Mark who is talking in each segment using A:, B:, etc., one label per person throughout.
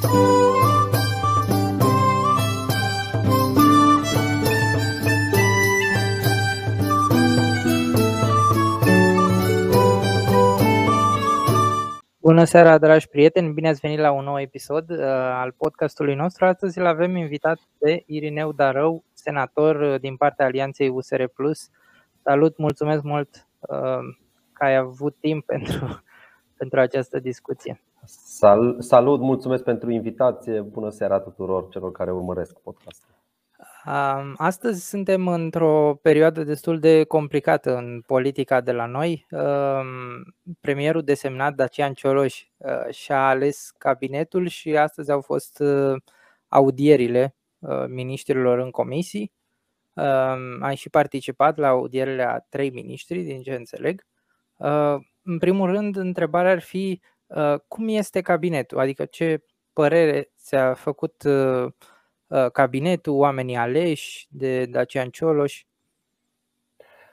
A: Bună seara, dragi prieteni! Bine ați venit la un nou episod uh, al podcastului nostru. Astăzi îl avem invitat pe Irineu Darău, senator uh, din partea Alianței USR+. Salut, mulțumesc mult uh, că ai avut timp pentru, pentru această discuție.
B: Sal, salut, mulțumesc pentru invitație. Bună seara tuturor celor care urmăresc podcastul.
A: Astăzi suntem într-o perioadă destul de complicată în politica de la noi. Premierul desemnat Dacian Cioloș uh, și-a ales cabinetul și astăzi au fost uh, audierile uh, ministrilor în comisii. Am și participat la audierile a trei miniștri, din ce înțeleg. În primul rând, întrebarea ar fi cum este cabinetul, adică ce părere ți-a făcut Uh, cabinetul, oamenii aleși de Dacian Cioloș?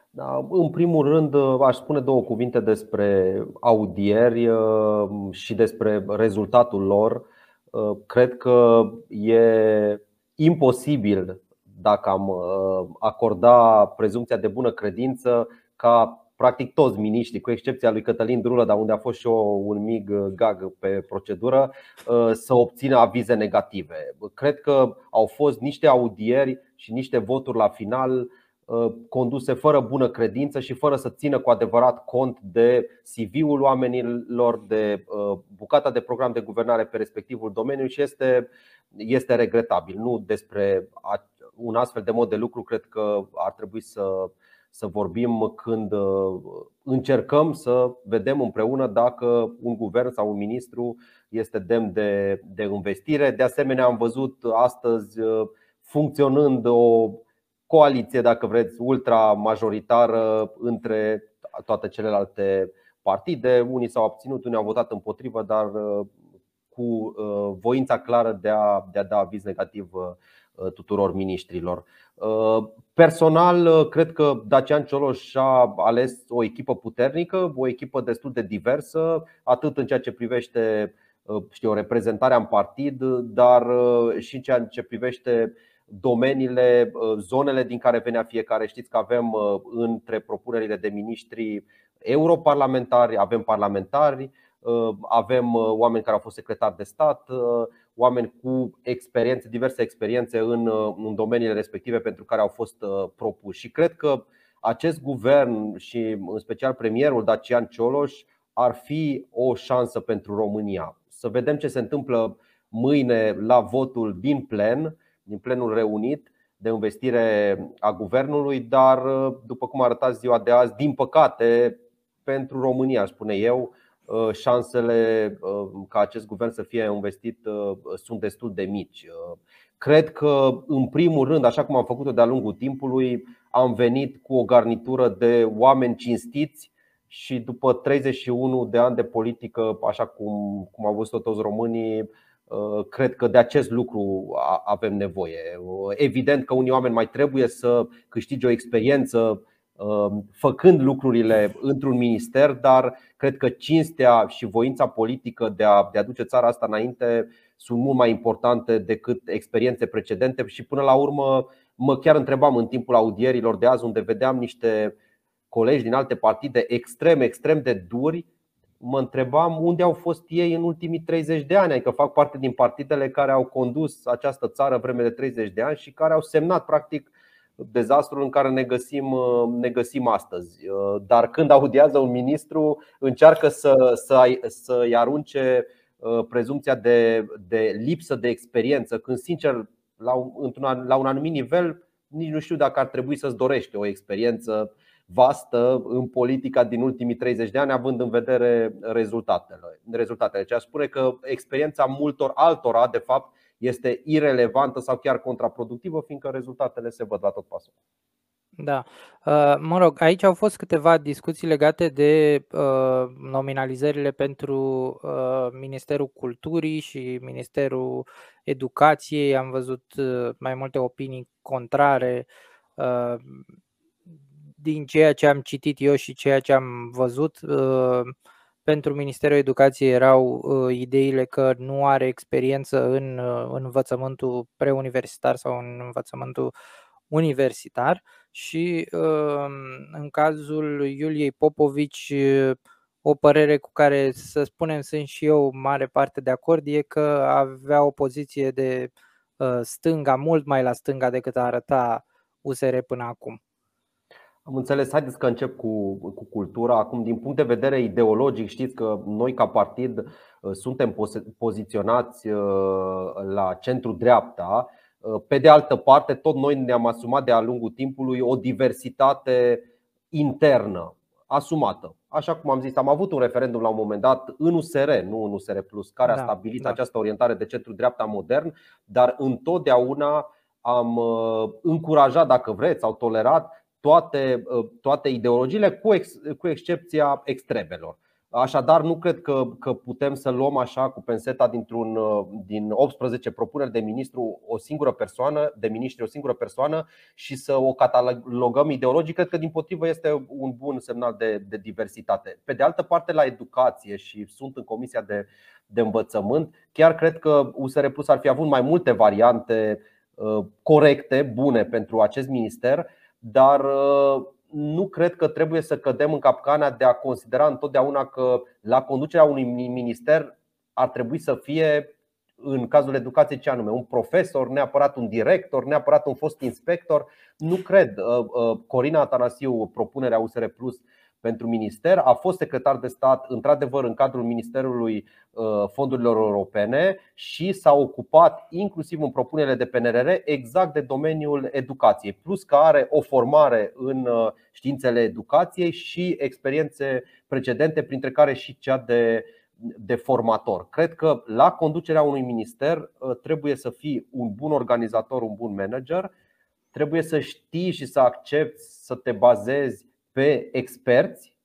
B: Da, în primul rând, uh, aș spune două cuvinte despre audieri uh, și despre rezultatul lor. Cred că e imposibil, dacă am acorda prezumția de bună credință, ca practic toți miniștrii, cu excepția lui Cătălin Drulă, dar unde a fost și eu un mic uh, gag pe procedură, uh, să obțină avize negative. Cred că au fost niște audieri și niște voturi la final uh, conduse fără bună credință și fără să țină cu adevărat cont de CV-ul oamenilor, de bucata de program de guvernare pe respectivul domeniu și este, este regretabil. Nu despre un astfel de mod de lucru cred că ar trebui să să vorbim când uh, încercăm să vedem împreună dacă un guvern sau un ministru este demn de, de investire. De asemenea, am văzut astăzi uh, funcționând o coaliție, dacă vreți, ultra-majoritară între toate celelalte partide. Unii s-au abținut, unii au votat împotrivă, dar uh, cu voința clară de a, de a da aviz negativ tuturor miniștrilor. Uh, personal, uh, cred că Dacian Cioloș a ales o echipă puternică, o echipă destul de diversă, atât în ceea ce privește uh, știu, reprezentarea în partid, dar și în ceea ce privește domeniile, zonele din care venea fiecare. Știți că avem între propunerile de miniștri europarlamentari, avem parlamentari, avem oameni care au fost secretari de stat, oameni cu experiențe, diverse experiențe în, uh, în domeniile respective pentru care au fost uh, propuși. Și cred că acest guvern și în special premierul Dacian Cioloș ar fi o șansă pentru România. Să vedem ce se întâmplă mâine la votul din plen, din plenul reunit de investire a guvernului, dar uh, după cum arăta ziua de azi, din păcate, pentru România, spune eu, Uh, șansele uh, ca acest guvern să fie investit uh, sunt destul de mici. Cred că, în primul rând, așa cum am făcut-o de-a lungul timpului, am venit cu o garnitură de oameni cinstiți și după 31 de ani de politică, așa cum, cum au văzut toți românii, cred că de acest lucru avem nevoie. Evident că unii oameni mai trebuie să câștige o experiență Um, făcând lucrurile într-un minister, dar cred că cinstea și voința politică de a, de a duce țara asta înainte sunt mult mai importante decât experiențe precedente. Și până la urmă mă chiar întrebam în timpul audierilor de azi unde vedeam niște colegi din alte partide extrem, extrem de duri Mă întrebam unde au fost ei în ultimii 30 de ani, adică fac parte din partidele care au condus această țară vreme de 30 de ani și care au semnat practic dezastrul în care ne găsim, uh, ne găsim astăzi. Uh, dar când audiază un ministru, încearcă să, să, să-i arunce uh, prezumția de, de lipsă de experiență, când, sincer, la un, la un anumit nivel, nici nu știu dacă ar trebui să-ți dorești o experiență vastă în politica din ultimii 30 de ani, având în vedere rezultatele. rezultatele. Deci aș spune că experiența multor altora, de fapt, este irelevantă sau chiar contraproductivă, fiindcă rezultatele se văd la tot pasul.
A: Da. Uh, mă rog, aici au fost câteva discuții legate de uh, nominalizările pentru uh, Ministerul Culturii și Ministerul Educației. Am văzut mai multe opinii contrare din ceea ce am citit eu și ceea ce am văzut pentru Ministerul Educației erau ideile că nu are experiență în învățământul preuniversitar sau în învățământul universitar și în cazul Iuliei Popovici o părere cu care, să spunem, sunt și eu mare parte de acord, e că avea o poziție de uh, stânga, mult mai la stânga decât a arăta USR până acum.
B: Am înțeles. Haideți că încep cu, cu cultura. Acum, din punct de vedere ideologic, știți că noi, ca partid, uh, suntem poziționați uh, la centru-dreapta. Pe de altă parte, tot noi ne-am asumat de-a lungul timpului o diversitate internă, asumată așa cum am zis, am avut un referendum la un moment dat în USR, nu în USR Plus, care a da, stabilit da. această orientare de centru-dreapta modern, dar întotdeauna am uh, încurajat, dacă vreți, sau tolerat toate, uh, toate ideologiile, cu, ex, cu excepția extremelor. Așadar, nu cred că, că putem să luăm așa cu penseta dintr-un, uh, din 18 propuneri de ministru o singură persoană, de ministri o singură persoană și să o catalogăm ideologic. Cred că din potrivă este un bun semnal de, de diversitate. Pe de altă parte, la educație și sunt în comisia de, de învățământ, chiar cred că USR Plus ar fi avut mai multe variante uh, corecte, bune pentru acest minister, dar uh, nu cred că trebuie să cădem în capcana de a considera întotdeauna că la conducerea unui minister ar trebui să fie în cazul educației ce anume, un profesor, neapărat un director, neapărat un fost inspector. Nu cred. Uh, uh, Corina Atanasiu, propunerea USR Plus pentru minister, a fost secretar de stat într-adevăr în cadrul Ministerului uh, Fondurilor Europene și s-a ocupat inclusiv în propunerile de PNRR exact de domeniul educației, plus că are o formare în uh, științele educației și experiențe precedente, printre care și cea de de formator. Cred că la conducerea unui minister uh, trebuie să fii un bun organizator, un bun manager, trebuie să știi și să accepti să te bazezi pe experți,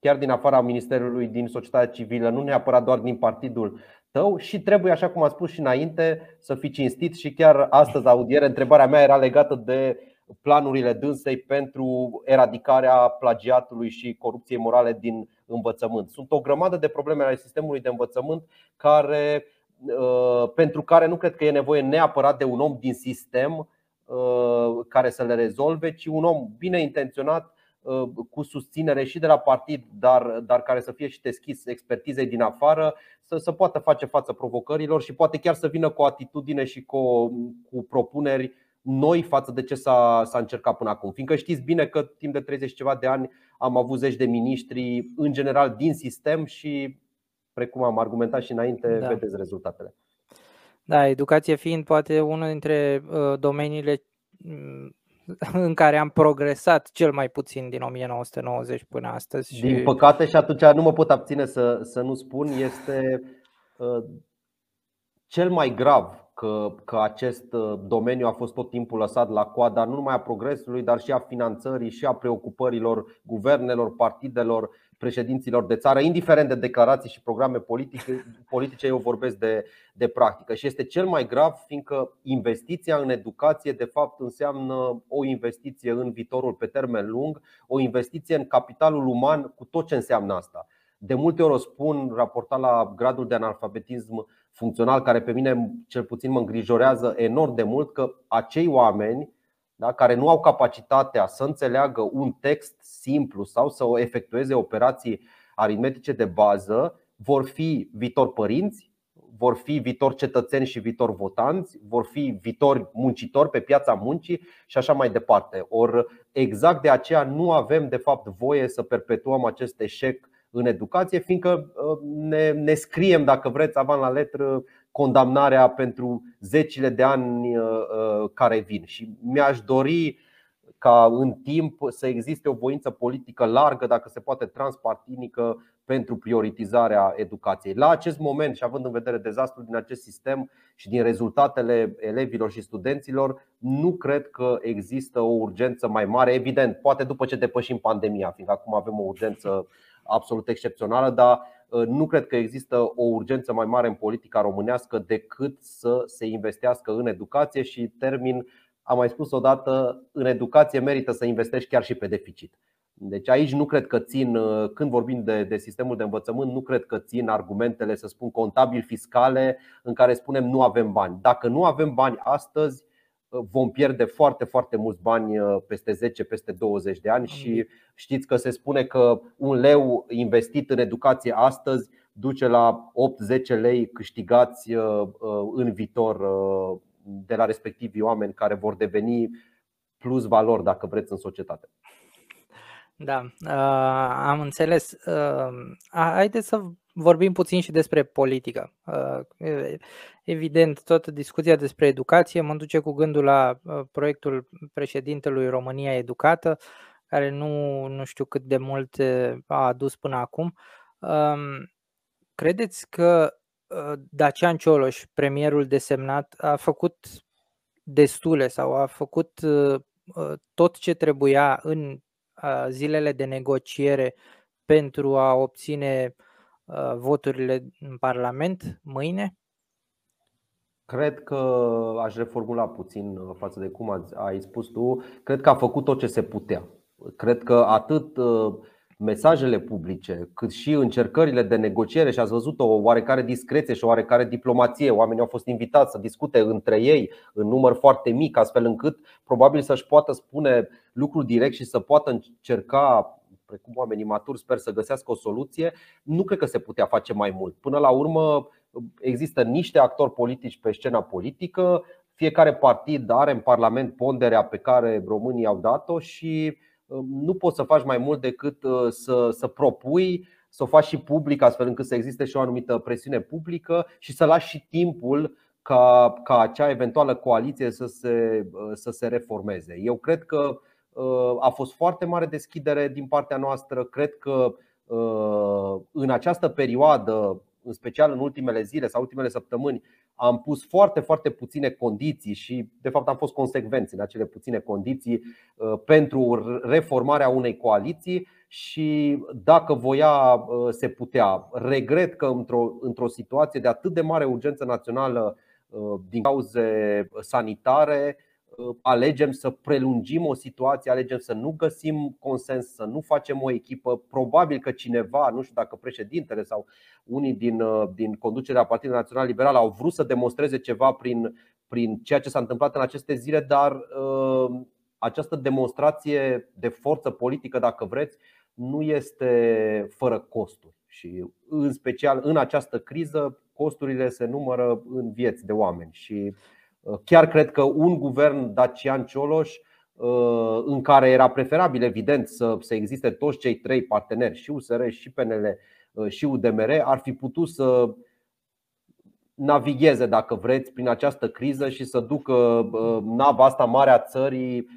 B: chiar din afara Ministerului, din societatea civilă, nu neapărat doar din partidul tău și trebuie, așa cum am spus și înainte, să fii cinstit și chiar astăzi audiere, întrebarea mea era legată de planurile dânsei pentru eradicarea plagiatului și corupției morale din învățământ. Sunt o grămadă de probleme ale sistemului de învățământ care, uh, pentru care nu cred că e nevoie neapărat de un om din sistem uh, care să le rezolve, ci un om bine intenționat Uh, cu susținere și de la partid, dar, dar care să fie și deschis expertizei din afară, să, să poată face față provocărilor și poate chiar să vină cu o atitudine și cu, cu propuneri noi față de ce s-a, s-a încercat până acum. Fiindcă știți bine că timp de 30 ceva de ani am avut zeci de miniștri, în general din sistem și, precum am argumentat și înainte, da. vedeți rezultatele.
A: Da, educație fiind poate unul dintre uh, domeniile mm, în care am progresat cel mai puțin din 1990 până astăzi.
B: Și... Din păcate și atunci nu mă pot abține să, să nu spun, este uh, cel mai grav că, că acest uh, domeniu a fost tot timpul lăsat la coada nu numai a progresului, dar și a finanțării și a preocupărilor guvernelor, partidelor președinților de țară, indiferent de declarații și programe politice, politice eu vorbesc de, de practică. Și este cel mai grav, fiindcă investiția în educație, de fapt, înseamnă o investiție în viitorul pe termen lung, o investiție în capitalul uman, cu tot ce înseamnă asta. De multe ori o spun, raportat la gradul de analfabetism funcțional, care pe mine cel puțin mă îngrijorează enorm de mult, că acei oameni da, care nu au capacitatea să înțeleagă un text simplu sau să efectueze operații aritmetice de bază, vor fi viitor părinți, vor fi viitor cetățeni și viitor votanți, vor fi viitori muncitori pe piața muncii și așa mai departe. Or, exact de aceea nu avem de fapt voie să perpetuăm acest eșec în educație, fiindcă uh, ne, ne scriem, dacă vreți, avant la letră condamnarea pentru zecile de ani uh, uh, care vin. Și mi-aș dori ca în timp să existe o voință politică largă, dacă se poate transpartinică, pentru prioritizarea educației. La acest moment și având în vedere dezastrul din acest sistem și din rezultatele elevilor și studenților, nu cred că există o urgență mai mare. Evident, poate după ce depășim pandemia, fiindcă acum avem o urgență absolut excepțională, dar uh, nu cred că există o urgență mai mare în politica românească decât să se investească în educație și termin, am mai spus odată, în educație merită să investești chiar și pe deficit. Deci aici nu cred că țin, când vorbim de, de sistemul de învățământ, nu cred că țin argumentele, să spun, contabil fiscale în care spunem nu avem bani. Dacă nu avem bani astăzi, vom pierde foarte, foarte mulți bani peste 10, peste 20 de ani și știți că se spune că un leu investit în educație astăzi duce la 8-10 lei câștigați în viitor de la respectivii oameni care vor deveni plus valori, dacă vreți, în societate.
A: Da, uh, am înțeles. Uh, haideți să vorbim puțin și despre politică. Uh, evident, toată discuția despre educație mă duce cu gândul la uh, proiectul președintelui România Educată, care nu, nu știu cât de mult a adus până acum. Uh, credeți că uh, Dacian Cioloș, premierul desemnat, a făcut destule sau a făcut uh, uh, tot ce trebuia în zilele de negociere pentru a obține voturile în Parlament mâine?
B: Cred că aș reformula puțin față de cum ați spus tu. Cred că a făcut tot ce se putea. Cred că atât mesajele publice, cât și încercările de negociere și ați văzut o oarecare discreție și o oarecare diplomație. Oamenii au fost invitați să discute între ei în număr foarte mic, astfel încât probabil să-și poată spune lucruri direct și să poată încerca precum oamenii maturi, sper să găsească o soluție. Nu cred că se putea face mai mult. Până la urmă, există niște actori politici pe scena politică, fiecare partid are în Parlament ponderea pe care românii au dat-o și nu poți să faci mai mult decât uh, să, să propui, să o faci și public, astfel încât să existe și o anumită presiune publică și să lași și timpul ca, ca acea eventuală coaliție să se, uh, să se reformeze. Eu cred că uh, a fost foarte mare deschidere din partea noastră. Cred că în această perioadă, în special în ultimele zile sau ultimele săptămâni, am pus foarte, foarte puține condiții și, de fapt, am fost consecvenți în acele puține condiții uh, pentru reformarea unei coaliții și dacă voia, uh, se putea. Regret că într-o, într-o situație de atât de mare urgență națională uh, din cauze sanitare, alegem să prelungim o situație, alegem să nu găsim consens, să nu facem o echipă. Probabil că cineva, nu știu dacă președintele sau unii din, uh, din conducerea Partidului Național Liberal au vrut să demonstreze ceva prin, prin ceea ce s-a întâmplat în aceste zile, dar uh, această demonstrație de forță politică, dacă vreți, nu este fără costuri. Și în special în această criză, costurile se numără în vieți de oameni. Și Chiar cred că un guvern Dacian Cioloș, uh, în care era preferabil, evident, să, să existe toți cei trei parteneri, și USR, și PNL, uh, și UDMR, ar fi putut să navigheze, dacă vreți, prin această criză și să ducă uh, nava asta mare a țării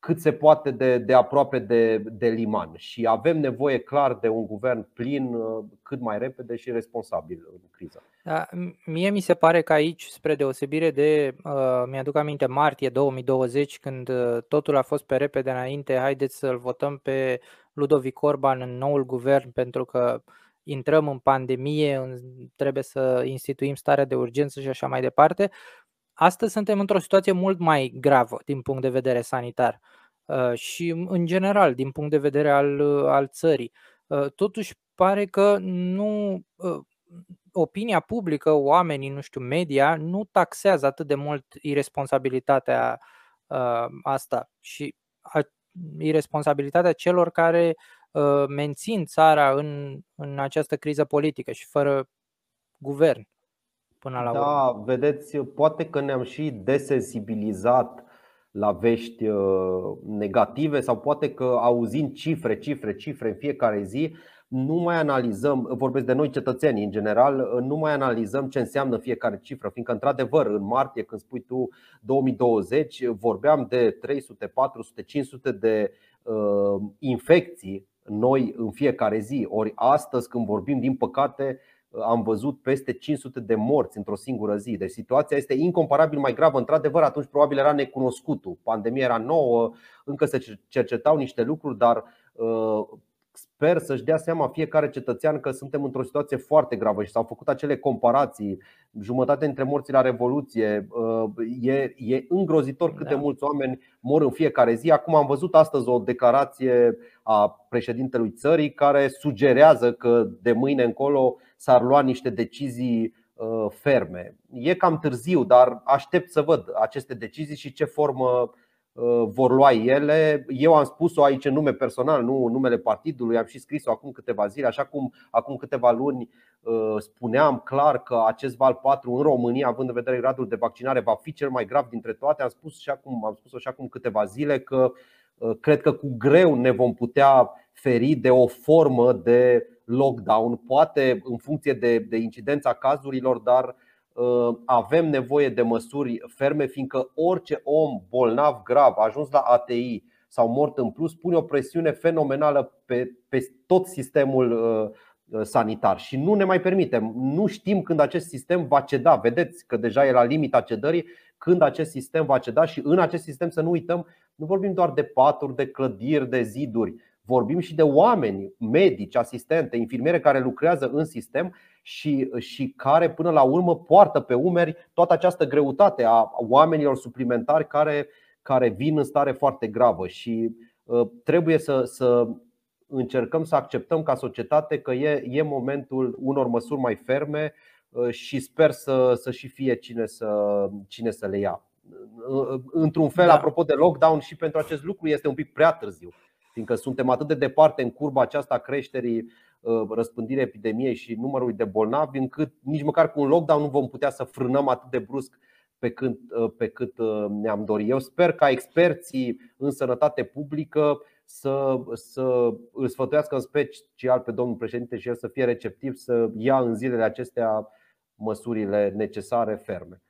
B: cât se poate de, de aproape de, de liman. Și avem nevoie clar de un guvern plin cât mai repede și responsabil în criză.
A: Da, mie mi se pare că aici, spre deosebire de, uh, mi-aduc aminte, martie 2020, când uh, totul a fost pe repede înainte, haideți să-l votăm pe Ludovic Orban în noul guvern pentru că intrăm în pandemie, trebuie să instituim starea de urgență și așa mai departe. Astăzi suntem într-o situație mult mai gravă din punct de vedere sanitar uh, și, în general, din punct de vedere al, uh, al țării. Uh, totuși, pare că nu uh, opinia publică, oamenii, nu știu, media, nu taxează atât de mult irresponsabilitatea uh, asta și a, irresponsabilitatea celor care uh, mențin țara în, în această criză politică și fără guvern până la
B: da, urmă. vedeți, poate că ne-am și desensibilizat la vești uh, negative sau poate că auzind cifre, cifre, cifre în fiecare zi, nu mai analizăm, vorbesc de noi cetățenii în general, nu mai analizăm ce înseamnă fiecare cifră, fiindcă într-adevăr în martie când spui tu 2020 vorbeam de 300, 400, 500 de uh, infecții noi în fiecare zi. Ori astăzi când vorbim din păcate am văzut peste 500 de morți într-o singură zi. Deci situația este incomparabil mai gravă. Într-adevăr, atunci probabil era necunoscutul. Pandemia era nouă, încă se cercetau niște lucruri, dar uh, Sper să-și dea seama fiecare cetățean că suntem într-o situație foarte gravă și s-au făcut acele comparații. Jumătate dintre morții la Revoluție. E, e îngrozitor cât de da. mulți oameni mor în fiecare zi. Acum am văzut astăzi o declarație a președintelui țării care sugerează că de mâine încolo s-ar lua niște decizii ferme. E cam târziu, dar aștept să văd aceste decizii și ce formă Uh, vor lua ele. Eu am spus-o aici în nume personal, nu în numele partidului, am și scris-o acum câteva zile, așa cum acum câteva luni uh, spuneam clar că acest val 4 în România, având în vedere gradul de vaccinare, va fi cel mai grav dintre toate. Am spus și acum, am spus-o și acum câteva zile că uh, cred că cu greu ne vom putea feri de o formă de lockdown, poate în funcție de, de incidența cazurilor, dar uh, Uh, avem nevoie de măsuri ferme, fiindcă orice om bolnav grav, ajuns la ATI sau mort în plus, pune o presiune fenomenală pe, pe tot sistemul uh, uh, sanitar și nu ne mai permitem. Nu știm când acest sistem va ceda. Vedeți că deja e la limita cedării, când acest sistem va ceda și în acest sistem să nu uităm, nu vorbim doar de paturi, de clădiri, de ziduri, vorbim și de oameni, medici, asistente, infirmiere care lucrează în sistem și, și care până la urmă poartă pe umeri toată această greutate a oamenilor suplimentari care, care vin în stare foarte gravă și uh, trebuie să, să încercăm să acceptăm ca societate că e, e momentul unor măsuri mai ferme uh, și sper să, să și fie cine să, cine să le ia. Uh, într-un fel, da. apropo de lockdown, și pentru acest lucru este un pic prea târziu, fiindcă suntem atât de departe în curba aceasta a creșterii Uh, răspândirea epidemiei și numărul de bolnavi, încât nici măcar cu un lockdown nu vom putea să frânăm atât de brusc pe cât, uh, pe cât uh, ne-am dorit. Eu sper ca experții în sănătate publică să, să îl sfătuiască în special pe domnul președinte și el să fie receptiv să ia în zilele acestea măsurile necesare ferme.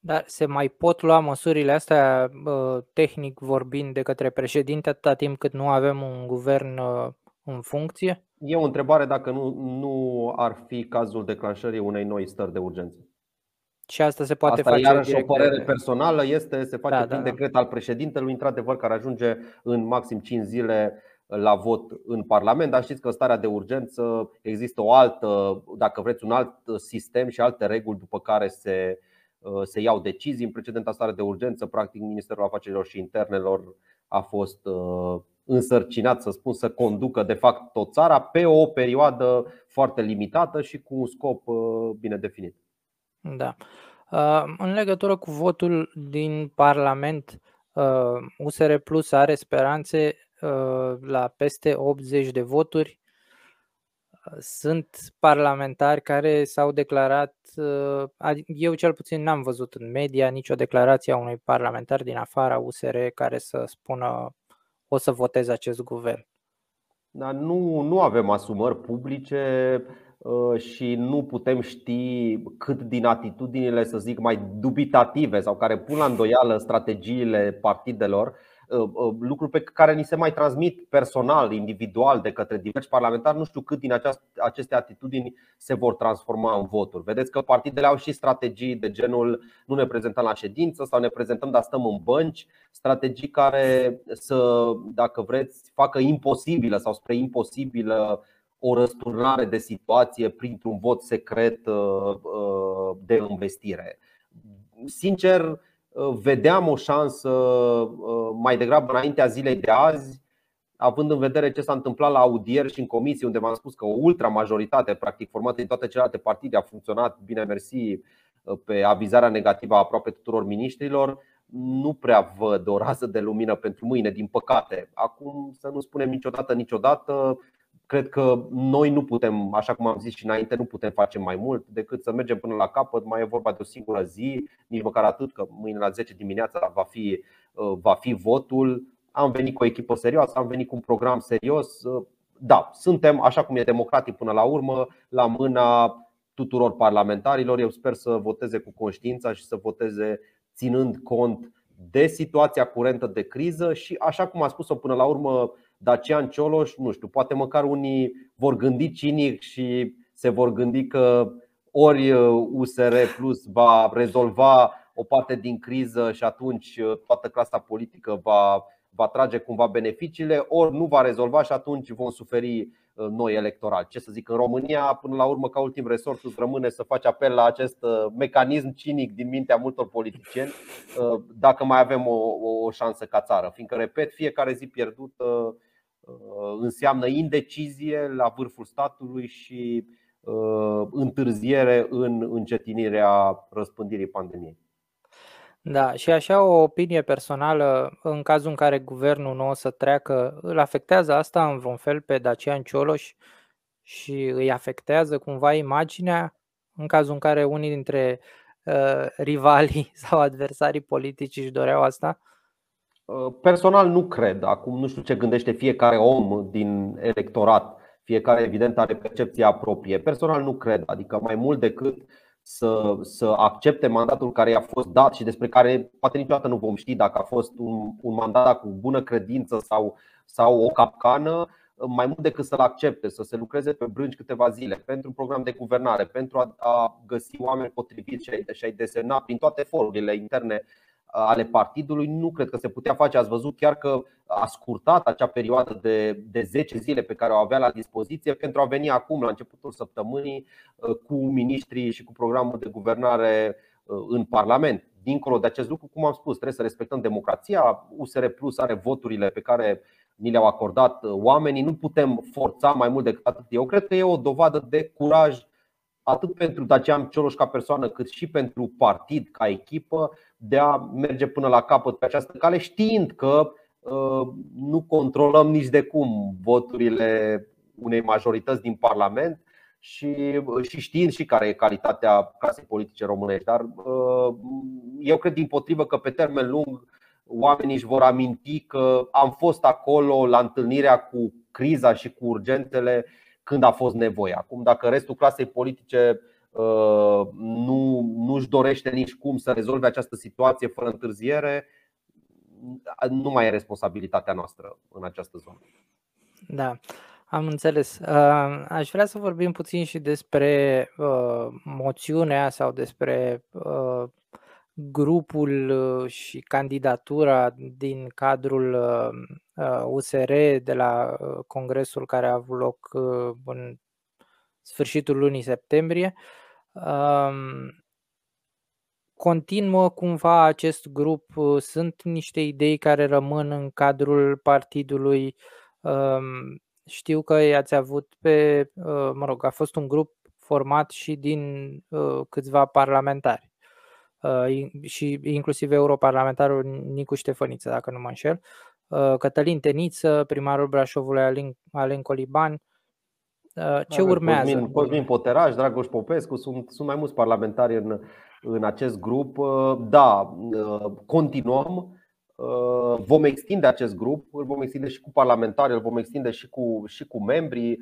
A: Dar se mai pot lua măsurile astea tehnic vorbind de către președinte atâta timp cât nu avem un guvern în funcție?
B: E o întrebare dacă nu, nu ar fi cazul declanșării unei noi stări de urgență.
A: Și asta se poate
B: asta
A: face
B: iarăși o părere de... personală este se face da, prin da, da. decret da. al președintelui, într-adevăr, care ajunge în maxim 5 zile la vot în Parlament, dar știți că în starea de urgență există o altă, dacă vreți, un alt sistem și alte reguli după care se, se iau decizii. În precedenta stare de urgență, practic, Ministerul Afacerilor și Internelor a fost însărcinat, să spun, să conducă de fapt tot țara pe o perioadă foarte limitată și cu un scop uh, bine definit.
A: Da. Uh, în legătură cu votul din Parlament, USR uh, Plus are speranțe la peste 80 de voturi. Sunt parlamentari care s-au declarat, eu cel puțin n-am văzut în media nicio declarație a unui parlamentar din afara USR care să spună o să votez acest guvern.
B: Dar nu, nu avem asumări publice uh, și nu putem ști cât din atitudinile, să zic, mai dubitative sau care pun la îndoială strategiile partidelor Uh, uh, lucruri pe care ni se mai transmit personal, individual de către diversi parlamentari, nu știu cât din aceste atitudini se vor transforma în voturi. Vedeți că partidele au și strategii de genul nu ne prezentăm la ședință sau ne prezentăm, dar stăm în bănci, strategii care să, dacă vreți, facă imposibilă sau spre imposibilă o răsturnare de situație printr-un vot secret uh, de investire. Sincer, Uh, vedeam o șansă uh, mai degrabă înaintea zilei de azi, având în vedere ce s-a întâmplat la audieri și în comisii, unde v-am spus că o ultramajoritate, practic formată din toate celelalte partide, a funcționat, bine mersi, uh, pe avizarea negativă a aproape tuturor miniștrilor, nu prea văd o rază de lumină pentru mâine, din păcate. Acum să nu spunem niciodată, niciodată, Cred că noi nu putem, așa cum am zis și înainte, nu putem face mai mult decât să mergem până la capăt. Mai e vorba de o singură zi, nici măcar atât, că mâine la 10 dimineața va fi, uh, va fi votul. Am venit cu o echipă serioasă, am venit cu un program serios. Uh, da, suntem, așa cum e democratic până la urmă, la mâna tuturor parlamentarilor. Eu sper să voteze cu conștiința și să voteze ținând cont de situația curentă de criză și, așa cum a spus-o până la urmă Dacian Cioloș, nu știu, poate măcar unii vor gândi cinic și se vor gândi că ori USR uh, Plus va rezolva o parte din criză și atunci uh, toată clasa politică va, va trage cumva beneficiile, ori nu va rezolva și atunci vom suferi noi electoral. Ce să zic, în România, până la urmă, ca ultim resort, îți rămâne să faci apel la acest mecanism cinic din mintea multor politicieni, dacă mai avem o, o șansă ca țară. Fiindcă, repet, fiecare zi pierdută înseamnă indecizie la vârful statului și întârziere în încetinirea răspândirii pandemiei.
A: Da, și așa o opinie personală, în cazul în care guvernul nu o să treacă, îl afectează asta în vreun fel pe Dacian Cioloș și îi afectează cumva imaginea în cazul în care unii dintre uh, rivalii sau adversarii politici își doreau asta?
B: Uh, personal nu cred. Acum nu știu ce gândește fiecare om din electorat. Fiecare evident are percepția proprie. Personal nu cred. Adică mai mult decât să, să accepte mandatul care i-a fost dat și despre care poate niciodată nu vom ști dacă a fost un, un mandat cu bună credință sau, sau o capcană, mai mult decât să-l accepte, să se lucreze pe brânci câteva zile pentru un program de guvernare, pentru a, a găsi oameni potriviți și a-i desemna prin toate forurile interne ale partidului nu cred că se putea face. Ați văzut chiar că a scurtat acea perioadă de, de 10 zile pe care o avea la dispoziție pentru a veni acum, la începutul săptămânii, uh, cu ministrii și cu programul de guvernare uh, în Parlament. Dincolo de acest lucru, cum am spus, trebuie să respectăm democrația. USR Plus are voturile pe care ni le-au acordat uh, oamenii. Nu putem forța mai mult decât atât. Eu cred că e o dovadă de curaj atât pentru Dacian Cioloș ca persoană, cât și pentru partid ca echipă, de a merge până la capăt pe această cale, știind că uh, nu controlăm nici de cum voturile unei majorități din Parlament și, uh, și știind și care e calitatea casei politice românești. Dar uh, eu cred din potrivă că pe termen lung oamenii își vor aminti că am fost acolo la întâlnirea cu criza și cu urgențele când a fost nevoie. Acum, dacă restul clasei politice uh, nu, nu își dorește nici cum să rezolve această situație fără întârziere, nu mai e responsabilitatea noastră în această zonă.
A: Da, am înțeles. Uh, aș vrea să vorbim puțin și despre uh, moțiunea sau despre grupul uh, și candidatura din cadrul USR uh, uh, de la congresul care a avut loc în sfârșitul lunii septembrie. Um, continuă cumva acest grup, sunt niște idei care rămân în cadrul partidului. Um, știu că i-ați avut pe, mă rog, a fost un grup format și din câțiva parlamentari. Uh, și inclusiv europarlamentarul Nicu Ștefăniță, dacă nu mă înșel, uh, Cătălin Teniță, primarul Brașovului Alin, Alen Coliban. Uh, ce urmează?
B: Cosmin, Cosmin Poteraș, Dragoș Popescu, sunt, sunt mai mulți parlamentari în, în acest grup. Da, continuăm. Vom extinde acest grup, îl vom extinde și cu parlamentari, îl vom extinde și cu, și cu membrii,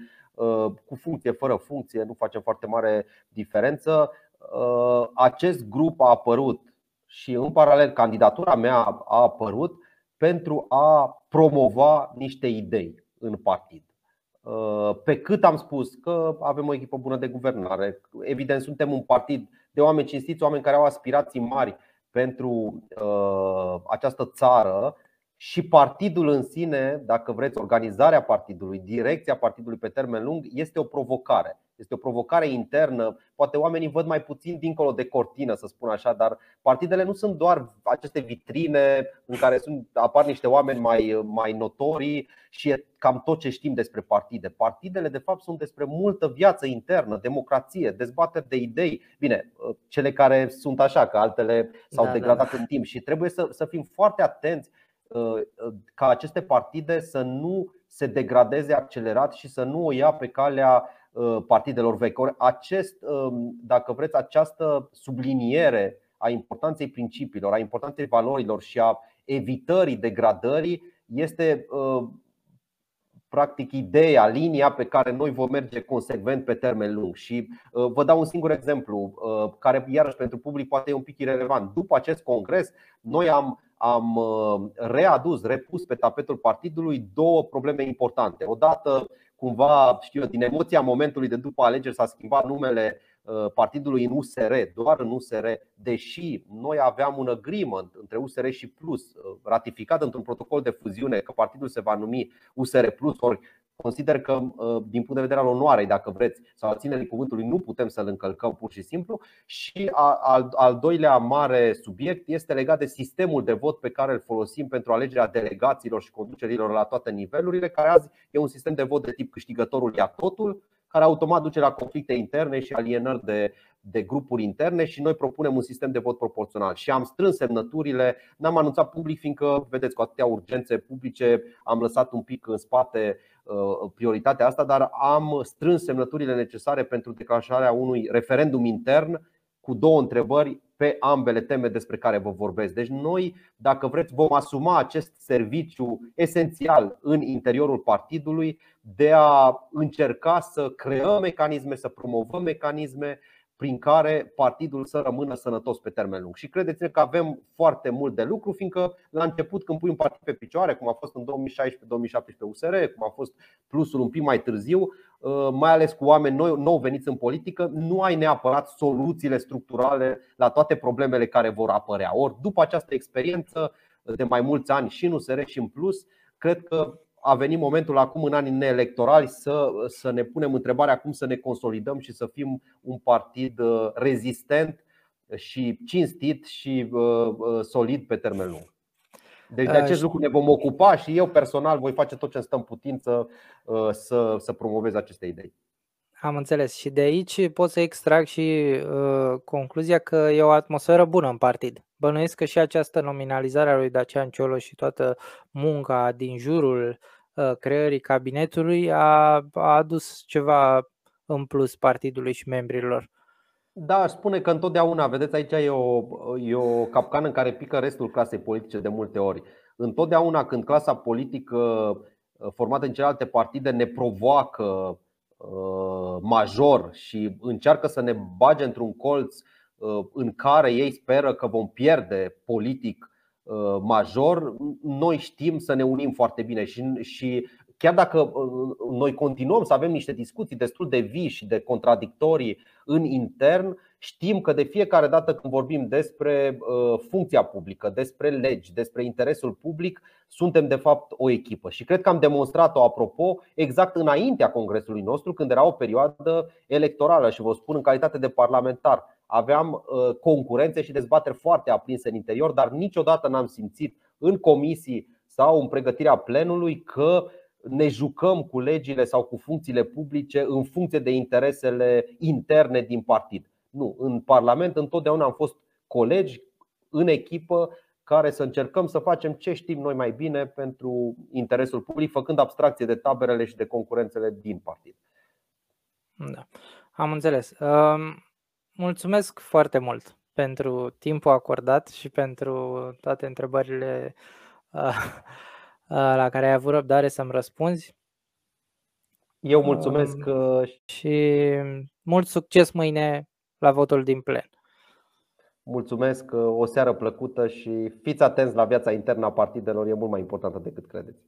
B: cu funcție, fără funcție, nu facem foarte mare diferență. Uh, acest grup a apărut și în paralel candidatura mea a apărut pentru a promova niște idei în partid. Uh, pe cât am spus că avem o echipă bună de guvernare, evident suntem un partid de oameni cinstiți, oameni care au aspirații mari pentru uh, această țară și partidul în sine, dacă vreți, organizarea partidului, direcția partidului pe termen lung, este o provocare. Este o provocare internă. Poate oamenii văd mai puțin dincolo de cortină, să spun așa, dar partidele nu sunt doar aceste vitrine în care sunt, apar niște oameni mai, mai notorii și e cam tot ce știm despre partide. Partidele, de fapt, sunt despre multă viață internă, democrație, dezbateri de idei. Bine, cele care sunt așa, că altele s-au da, degradat da. în timp și trebuie să, să fim foarte atenți Uh, ca aceste partide să nu se degradeze accelerat și să nu o ia pe calea uh, partidelor vechi. Or, acest, um, dacă vreți, această subliniere a importanței principiilor, a importanței valorilor și a evitării degradării este uh, practic ideea, linia pe care noi vom merge consecvent pe termen lung. Și vă dau un singur exemplu, care iarăși pentru public poate e un pic irrelevant. După acest congres, noi am am uh, readus, repus pe tapetul partidului două probleme importante. Odată, cumva, știu eu, din emoția momentului de după alegeri s-a schimbat numele partidului în USR, doar în USR, deși noi aveam un agreement între USR și Plus, ratificat într-un protocol de fuziune că partidul se va numi USR Plus, ori consider că, uh, din punct de vedere al onoarei, dacă vreți, sau al ținerii cuvântului, nu putem să-l încălcăm pur și simplu. Și al, al doilea mare subiect este legat de sistemul de vot pe care îl folosim pentru alegerea delegațiilor și conducerilor la toate nivelurile, care azi e un sistem de vot de tip câștigătorul ia totul, care automat duce la conflicte interne și alienări de, de grupuri interne și noi propunem un sistem de vot proporțional. Și am strâns semnăturile, n-am anunțat public, fiindcă, vedeți, cu atâtea urgențe publice am lăsat un pic în spate uh, prioritatea asta, dar am strâns semnăturile necesare pentru declanșarea unui referendum intern cu două întrebări pe ambele teme despre care vă vorbesc. Deci noi, dacă vreți, vom asuma acest serviciu esențial în interiorul partidului de a încerca să creăm mecanisme, să promovăm mecanisme prin care partidul să rămână sănătos pe termen lung. Și credeți-ne că avem foarte mult de lucru, fiindcă la început când pui un partid pe picioare, cum a fost în 2016-2017 USR, cum a fost plusul un pic mai târziu, uh, mai ales cu oameni nou, nou veniți în politică, nu ai neapărat soluțiile structurale la toate problemele care vor apărea. Ori după această experiență de mai mulți ani și în USR și în plus, cred că a venit momentul acum în anii neelectorali să, să ne punem întrebarea cum să ne consolidăm și să fim un partid uh, rezistent și cinstit și uh, uh, solid pe termen lung. Deci de acest lucru ne vom ocupa și eu personal voi face tot ce îmi stă în putință să, să promovez aceste idei.
A: Am înțeles. Și de aici pot să extrag și uh, concluzia că e o atmosferă bună în partid. Bănuiesc că și această nominalizare a lui Dacian Ciolo și toată munca din jurul uh, creării cabinetului a, a adus ceva în plus partidului și membrilor.
B: Da, aș spune că întotdeauna, vedeți, aici e o, e o capcană în care pică restul clasei politice de multe ori. Întotdeauna când clasa politică uh, formată în celelalte partide ne provoacă uh, major și încearcă să ne bage într-un colț Uh, în care ei speră că vom pierde politic uh, major, noi știm să ne unim foarte bine și, și chiar dacă uh, noi continuăm să avem niște discuții destul de vii și de contradictorii în intern, știm că de fiecare dată când vorbim despre funcția publică, despre legi, despre interesul public, suntem de fapt o echipă. Și cred că am demonstrat-o, apropo, exact înaintea congresului nostru, când era o perioadă electorală și vă spun în calitate de parlamentar aveam uh, concurențe și dezbateri foarte aprinse în interior, dar niciodată n-am simțit în comisii sau în pregătirea plenului că ne jucăm cu legile sau cu funcțiile publice în funcție de interesele interne din partid. Nu, în Parlament întotdeauna am fost colegi în echipă care să încercăm să facem ce știm noi mai bine pentru interesul public, făcând abstracție de taberele și de concurențele din partid.
A: Da, am înțeles. Um, Mulțumesc foarte mult pentru timpul acordat și pentru toate întrebările la care ai avut răbdare să-mi răspunzi.
B: Eu mulțumesc um,
A: și mult succes mâine la votul din plen.
B: Mulțumesc, o seară plăcută și fiți atenți la viața internă a partidelor, e mult mai importantă decât credeți.